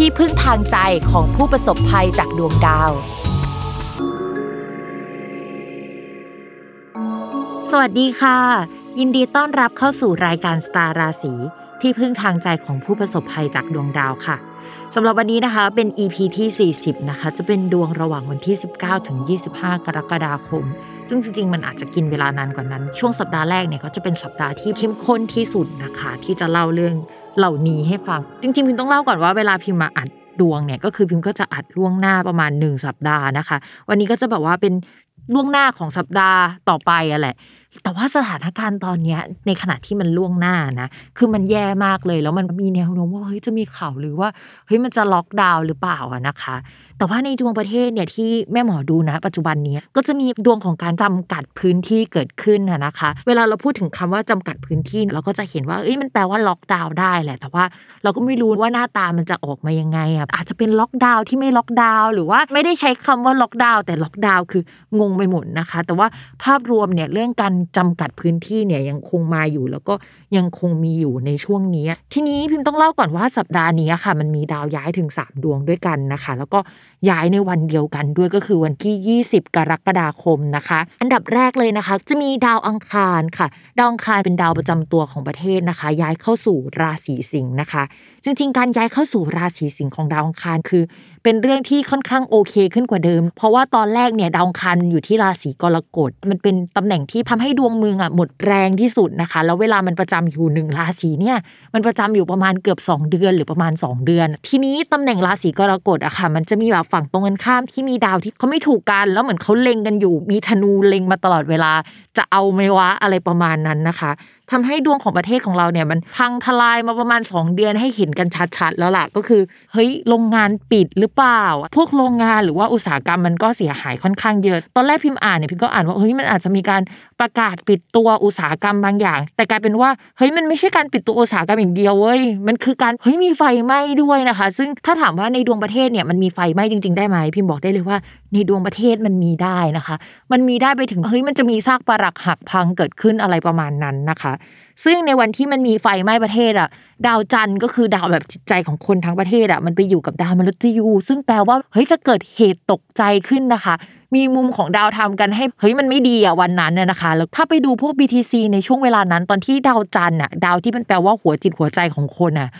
ที่พึ่งทางใจของผู้ประสบภัยจากดวงดาว สวัสดีค่ะ ยินดีต้อนรับเข้าสู่รายการสตาร์ราศีที่พึ่งทางใจของผู้ประสบภัยจากดวงดาวค่ะสำหรับวันนี้นะคะเป็น EP ที่ 40 นะคะ จะเป็นดวงระหว่างวันที่ 19 ถึง 25 กรกฎาคม ซึ่งจริงๆ มันอาจจะกินเวลานานกว่านั้น ช่วงสัปดาห์แรกเนี่ยก็จะเป็นสัปดาห์ที่เข้มข้นที่สุดนะคะ ที่จะเล่าเรื่อง เหล่านี้ให้ฟัง จริงๆพิมต้องเล่าก่อนว่าเวลาพิมมาอัดดวงเนี่ยก็คือพิมก็จะอัดล่วงหน้าประมาณหนึ่งสัปดาห์นะคะ วันนี้ก็จะแบบว่าเป็นล่วงหน้าของสัปดาห์ต่อไปอะแหละ แต่ว่าสถานการณ์ตอนนี้ในขณะที่มันล่วงหน้านะ คือมันแย่มากเลย แล้วมันมีแนวโน้มว่าเฮ้ยจะมีข่าวหรือว่าเฮ้ยมันจะล็อกดาวน์หรือเปล่าอะนะคะ แต่ว่าในดวงประเทศเนี่ยที่แม่หมอดูนะ ปัจจุบันนี้ก็จะมีดวงของการจำกัดพื้นที่เกิดขึ้นนะคะ เวลาเราพูดถึงคำว่าจำกัดพื้นที่เราก็จะเห็นว่าเอ้ยมันแปลว่าล็อกดาวน์ได้แหละ แต่ว่าเราก็ไม่รู้ว่าหน้าตามันจะออกมายังไงอะอาจจะเป็นล็อกดาวน์ที่ไม่ล็อกดาวน์หรือว่าไม่ได้ใช้คำว่าล็อกดาวน์แต่ล็อกดาวน์คืองงไปหมดนะคะ แต่ว่าภาพรวมเนี่ยเรื่องการจำกัดพื้นที่เนี่ยยังคงมาอยู่ แล้วก็ยังคงมีอยู่ในช่วงนี้ ทีนี้พิมพ์ต้องเล่าก่อนว่าสัปดาห์นี้ค่ะ มันมีดาวย้ายถึง 3 ดวงด้วยกันนะคะ แล้วก็ ย้ายในวันเดียวกันด้วยก็คือวันที่ 20 กรกฎาคมนะคะ อันดับแรกเลยนะคะ จะมีดาวอังคารค่ะ ดาวอังคารเป็นดาวประจำตัวของประเทศนะคะ ย้ายเข้าสู่ราศีสิงห์นะคะ จริง ๆ การย้ายเข้าสู่ราศีสิงห์ของดาวอังคารคือ เป็นเรื่องที่ค่อนข้างโอเคขึ้นกว่าเดิม เพราะว่าตอนแรกเนี่ยดาวอังคารอยู่ที่ราศีกรกฎมันเป็นตำแหน่งที่ทำให้ดวงเมืองอะหมดแรงที่สุดนะคะ แล้วเวลามันประจำอยู่หนึ่งราศีเนี่ยมันประจำอยู่ประมาณเกือบ 2 เดือนหรือประมาณ 2 เดือน ทีนี้ตำแหน่งราศีกรกฎอะค่ะ มันจะมีแบบฝั่งตรงกันข้ามที่มีดาวที่เขาไม่ถูกกันแล้วเหมือนเขาเล็งกันอยู่ มีธนูเล็งมาตลอดเวลา จะเอาไหมวะอะไรประมาณนั้นนะคะทำให้ดวงของประเทศของเราเนี่ยมันพังทลายมาประมาณ 2 เดือนให้เห็นกันชัดๆแล้วล่ะก็คือเฮ้ยโรงงานปิดหรือเปล่า พวกโรงงานหรือว่าอุตสาหกรรมมันก็เสียหายค่อนข้างเยอะ ตอนแรกพิมพ์อ่านเนี่ยพิมก็อ่านว่าเฮ้ยมันอาจจะมีการประกาศปิดตัวอุตสาหกรรมบางอย่าง แต่กลายเป็นว่าเฮ้ยมันไม่ใช่การปิดตัวอุตสาหกรรมอย่างเดียวเว้ยมันคือการเฮ้ยมีไฟไหม้ด้วยนะคะ ซึ่งถ้าถามว่าในดวงประเทศเนี่ยมันมีไฟไหม้จริง ๆ ได้ไหมพิมบอกได้เลยว่า ในดวงประเทศมันมีได้นะคะ มันมีได้ไปถึงเฮ้ยมันจะมีซากปรักหักพังเกิดขึ้นอะไรประมาณนั้นนะคะ ซึ่งในวันที่มันมีไฟไหม้ประเทศอะดาวจันทร์ก็คือดาวแบบจิตใจของคนทั้งประเทศอะมันไปอยู่กับดาวมฤตยูซึ่งแปลว่าเฮ้ยจะเกิดเหตุตกใจขึ้นนะคะ มีมุมของดาวทำกันให้เฮ้ยมันไม่ดีอะวันนั้นน่ยนะคะแล้วถ้าไปดูพวก BTC ในช่วงเวลานั้นตอนที่ดาวจันทร์อะดาวที่มันแปลว่าหัวจิตหัวใจของคนอะ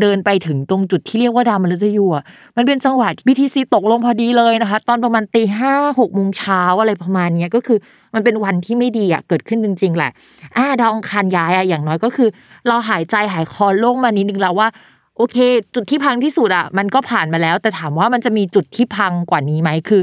เดินไปถึงตรงจุดที่เรียกว่าดาวมฤตยูอะมันเป็นจังหวะ BTC ตกลงพอดีเลยนะคะ ตอนประมาณตีห้าหกโมงเช้าอะไรประมาณนี้ก็คือมันเป็นวันที่ไม่ดีอะเกิดขึ้นจริง ๆ แหละอ่าดาวองคารย้ายอะอย่างน้อยก็คือ เราหายใจหายคอโล่งมานิดนึงแล้วว่าโอเค จุดที่พังที่สุดอะมันก็ผ่านมาแล้ว แต่ถามว่ามันจะมีจุดที่พังกว่านี้ไหมคือ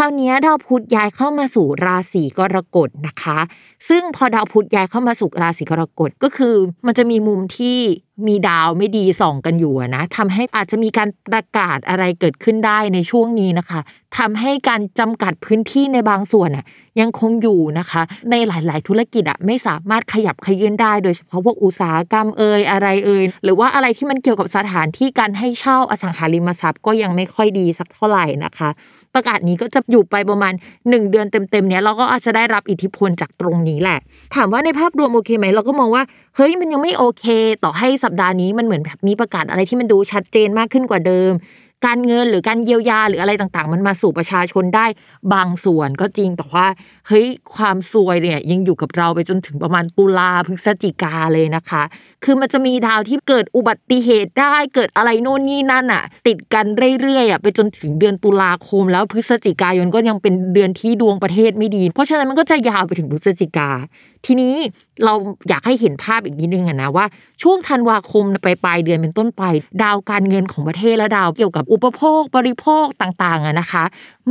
คราวนี้ดาวพุธย้ายเข้ามาสู่ราศีกรกฎนะคะ ซึ่งพอดาวพุธย้ายเข้ามาสู่ราศีกรกฎก็คือ มันจะมีมุมที่มีดาวไม่ดีส่องกันอยู่นะทำให้อาจจะมีการประกาศอะไรเกิดขึ้นได้ในช่วงนี้นะคะทำให้การจำกัดพื้นที่ในบางส่วนอะยังคงอยู่นะคะ ในหลาย ๆ ธุรกิจอะไม่สามารถขยับขยื่นได้ โดยเฉพาะพวกอุตสาหกรรมเอ่ยอะไรเอ่ยหรือว่าอะไรที่มันเกี่ยวกับสถานที่การให้เช่าอสังหาริมทรัพย์ก็ยังไม่ค่อยดีสักเท่าไหร่นะคะ ประกาศนี้ก็จะอยู่ไปประมาณ 1 เดือนเต็มๆเนี้ยเราก็อาจจะได้รับอิทธิพลจากตรงนี้แหละ ถามว่าในภาพรวมโอเคไหมเราก็มองว่าเฮ้ยมันยังไม่โอเค ต่อให้สัปดาห์นี้มันเหมือนแบบมีประกาศอะไรที่มันดูชัดเจนมากขึ้นกว่าเดิม การเงินหรือการเยียวยาหรืออะไรต่างๆ มันมาสู่ประชาชนได้บางส่วนก็จริงแต่ว่าเฮ้ยความซวยเนี่ยยังอยู่กับเราไปจนถึงประมาณตุลาพฤศจิกาเลยนะคะคือมันจะมีดาวที่เกิดอุบัติเหตุได้เกิดอะไรโน่นนี่นั่นอะ ติดกันเรื่อยๆอะไปจนถึงเดือนตุลาคม แล้วพฤศจิกายนก็ยังเป็นเดือนที่ดวงประเทศไม่ดี เพราะฉะนั้นมันก็จะยาวไปถึงพฤศจิกา ทีนี้เราอยากให้เห็นภาพอีกนิดนึงอะนะว่า ช่วงธันวาคมไปปลายเดือนเป็นต้นไป ดาวการเงินของประเทศและดาวเกี่ยวกับอุปโภคบริโภคต่างๆอะนะคะ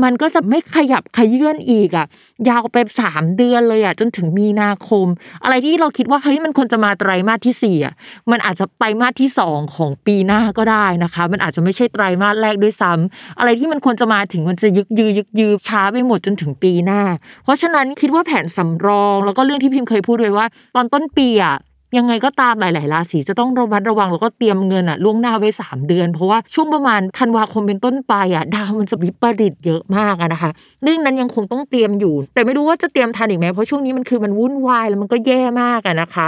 มันก็จะไม่ขยับขยื่นอีกอะยาวไปสามเดือนเลยอะจนถึงมีนาคม อะไรที่เราคิดว่าเฮ้ยมันควรจะมาไตรมาสที่สี่อะมันอาจจะไปมาสที่สองของปีหน้าก็ได้นะคะ มันอาจจะไม่ใช่ไตรมาสแรกด้วยซ้ำอะไรที่มันควรจะมาถึงมันจะยึกยือยึกยือช้าไปหมดจนถึงปีหน้า เพราะฉะนั้นคิดว่าแผนสำรอง แล้วก็เรื่องที่พิมพ์เคยพูดไว้ว่า ตอนต้นปีอะยังไงก็ตามหลาย ๆ ราศีจะต้องระมัดระวังแล้วก็เตรียมเงินอะล่วงหน้าไว้ 3 เดือน เพราะว่าช่วงประมาณธันวาคมเป็นต้นไปอะดาวมันจะวิปริตเยอะมากอะนะคะ เรื่องนั้นยังคงต้องเตรียมอยู่ แต่ไม่รู้ว่าจะเตรียมทันอีกไหมเพราะช่วงนี้มันคือมันวุ่นวายแล้วมันก็แย่มากอะนะคะ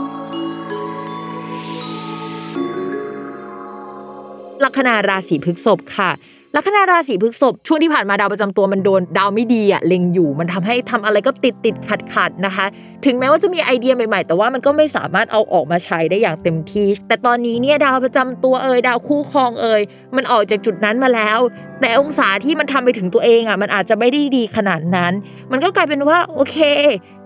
ลัคนาราศีพฤษภค่ะลัคนาราศีพฤษภช่วงที่ผ่านมาดาวประจำตัวมันโดนดาวไม่ดีอะเล็งอยู่ มันทำให้ทำอะไรก็ติดติดขัดขัดนะคะ ถึงแม้ว่าจะมีไอเดียใหม่ๆ แต่ว่ามันก็ไม่สามารถเอาออกมาใช้ได้อย่างเต็มที่ แต่ตอนนี้เนี่ยดาวประจำตัวเอ่ยดาวคู่ครองเอ่ยมันออกจากจุดนั้นมาแล้ว แต่องศาที่มันทำไปถึงตัวเองอะมันอาจจะไม่ได้ดีขนาดนั้น มันก็กลายเป็นว่าโอเค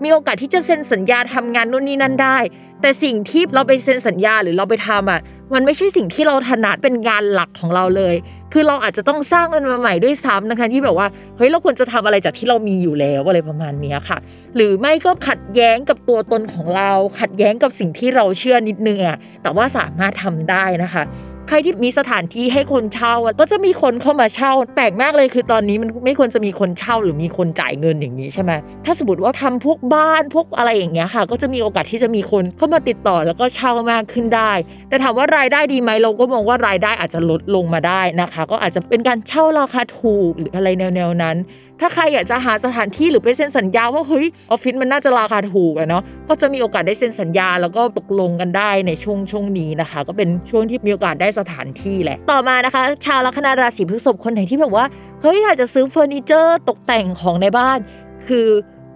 มีโอกาสที่จะเซ็นสัญญาทำงานนู่นนี่นั่นได้ แต่สิ่งที่เราไปเซ็นสัญญาหรือเราไปทำอะ มันไม่ใช่สิ่งที่เราถนัดเป็นงานหลักของเราเลย คือเราอาจจะต้องสร้างมันมาใหม่ด้วยซ้ำนะคะที่แบบว่าเฮ้ยเราควรจะทำอะไรจากที่เรามีอยู่แล้วอะไรประมาณนี้ค่ะ หรือไม่ก็ขัดแย้งกับตัวตนของเรา ขัดแย้งกับสิ่งที่เราเชื่อนิดนึงอะแต่ว่าสามารถทำได้นะคะ ใครที่มีสถานที่ให้คนเช่าอะก็จะมีคนเข้ามาเช่า แปลกมากเลยคือตอนนี้มันไม่ควรจะมีคนเช่าหรือมีคนจ่ายเงินอย่างนี้ใช่ไหมถ้าสมมติว่าทำพวกบ้านพวกอะไรอย่างเงี้ยค่ะ ก็จะมีโอกาสที่จะมีคนเข้ามาติดต่อแล้วก็เช่ามากขึ้นได้ แต่ถามว่ารายได้ดีไหมเราก็มองว่ารายได้อาจจะลดลงมาได้นะคะ ก็อาจจะเป็นการเช่าราคาถูกหรืออะไรแนวๆนั้น ถ้าใครอยากจะหาสถานที่หรือไปเซ็นสัญญาว่าเฮ้ยออฟฟิศมันน่าจะราคาถูกอะเนาะก็จะมีโอกาสได้เซ็นสัญญา แล้วก็ตกลงกันได้ในช่วงช่วงนี้นะคะ ก็เป็นช่วงที่มีโอกาสได้สถานที่แหละ ต่อมานะคะ ชาวลัคนาราศีพฤษภคนไหนที่แบบว่าเฮ้ยอยากจะซื้อเฟอร์นิเจอร์ตกแต่งของในบ้าน คือ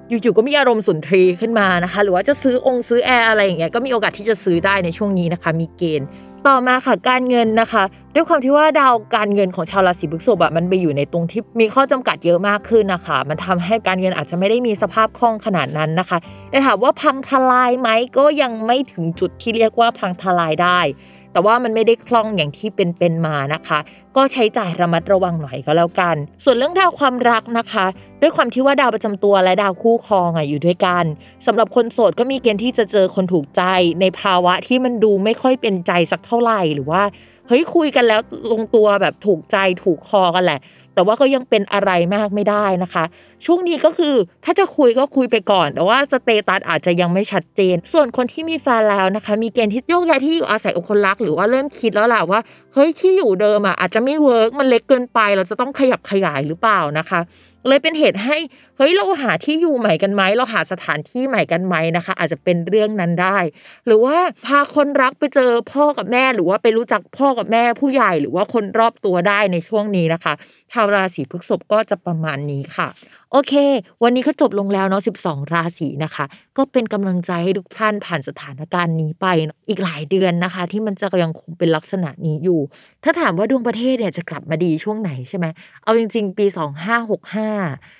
อยู่ๆก็มีอารมณ์สุนทรีขึ้นมานะคะ หรือว่าจะซื้อองค์ซื้อแอร์อะไรอย่างเงี้ยก็มีโอกาสที่จะซื้อได้ในช่วงนี้นะคะ มีเกณฑ์ ต่อมาค่ะการเงินนะคะ ด้วยความที่ว่าดาวการเงินของชาวราศีพฤษภอะมันไปอยู่ในตรงที่มีข้อจำกัดเยอะมากขึ้นนะคะ มันทำให้การเงินอาจจะไม่ได้มีสภาพคล่องขนาดนั้นนะคะแต่ถามว่าพังทลายไหมก็ยังไม่ถึงจุดที่เรียกว่าพังทลายได้ แต่ว่ามันไม่ได้คล่องอย่างที่เป็นเป็นมานะคะ ก็ใช้จ่ายระมัดระวังหน่อยก็แล้วกัน ส่วนเรื่องดาวความรักนะคะ ด้วยความที่ว่าดาวประจำตัวและดาวคู่ครองอะอยู่ด้วยกันสำหรับคนโสดก็มีเกณฑ์ที่จะเจอคนถูกใจ ในภาวะที่มันดูไม่ค่อยเป็นใจสักเท่าไหร่หรือว่าเฮ้ยคุยกันแล้วลงตัวแบบถูกใจถูกคอกันแหละ แต่ว่าก็ยังเป็นอะไรมากไม่ได้นะคะ ช่วงนี้ก็คือถ้าจะคุยก็คุยไปก่อน แต่ว่าสเตตัสอาจจะยังไม่ชัดเจน ส่วนคนที่มีแฟนแล้วนะคะ มีเกณฑ์ที่โยกย้ายที่อยู่อาศัยกับคนรัก หรือว่าเริ่มคิดแล้วแหละว่าเฮ้ยที่อยู่เดิมอะอาจจะไม่ work มันเล็กเกินไป เราจะต้องขยับขยายหรือเปล่านะคะ เลยเป็นเหตุให้ เฮ้ยเราหาที่อยู่ใหม่กันไหมเราหาสถานที่ใหม่กันไหมนะคะ อาจจะเป็นเรื่องนั้นได้ หรือว่าพาคนรักไปเจอพ่อกับแม่หรือว่าไปรู้จักพ่อกับแม่ผู้ใหญ่หรือว่าคนรอบตัวได้ในช่วงนี้นะคะชาวราศีพฤษภก็จะประมาณนี้ค่ะโอเค วันนี้ก็จบลงแล้วเนาะ 12 ราศีนะคะ ก็เป็นกำลังใจให้ทุกท่านผ่านสถานการณ์นี้ไปอีกหลายเดือนนะคะ ที่มันจะยังคงเป็นลักษณะนี้อยู่ ถ้าถามว่าดวงประเทศเนี่ยจะกลับมาดีช่วงไหนใช่ไหม เอาจริง ๆ ปี 2565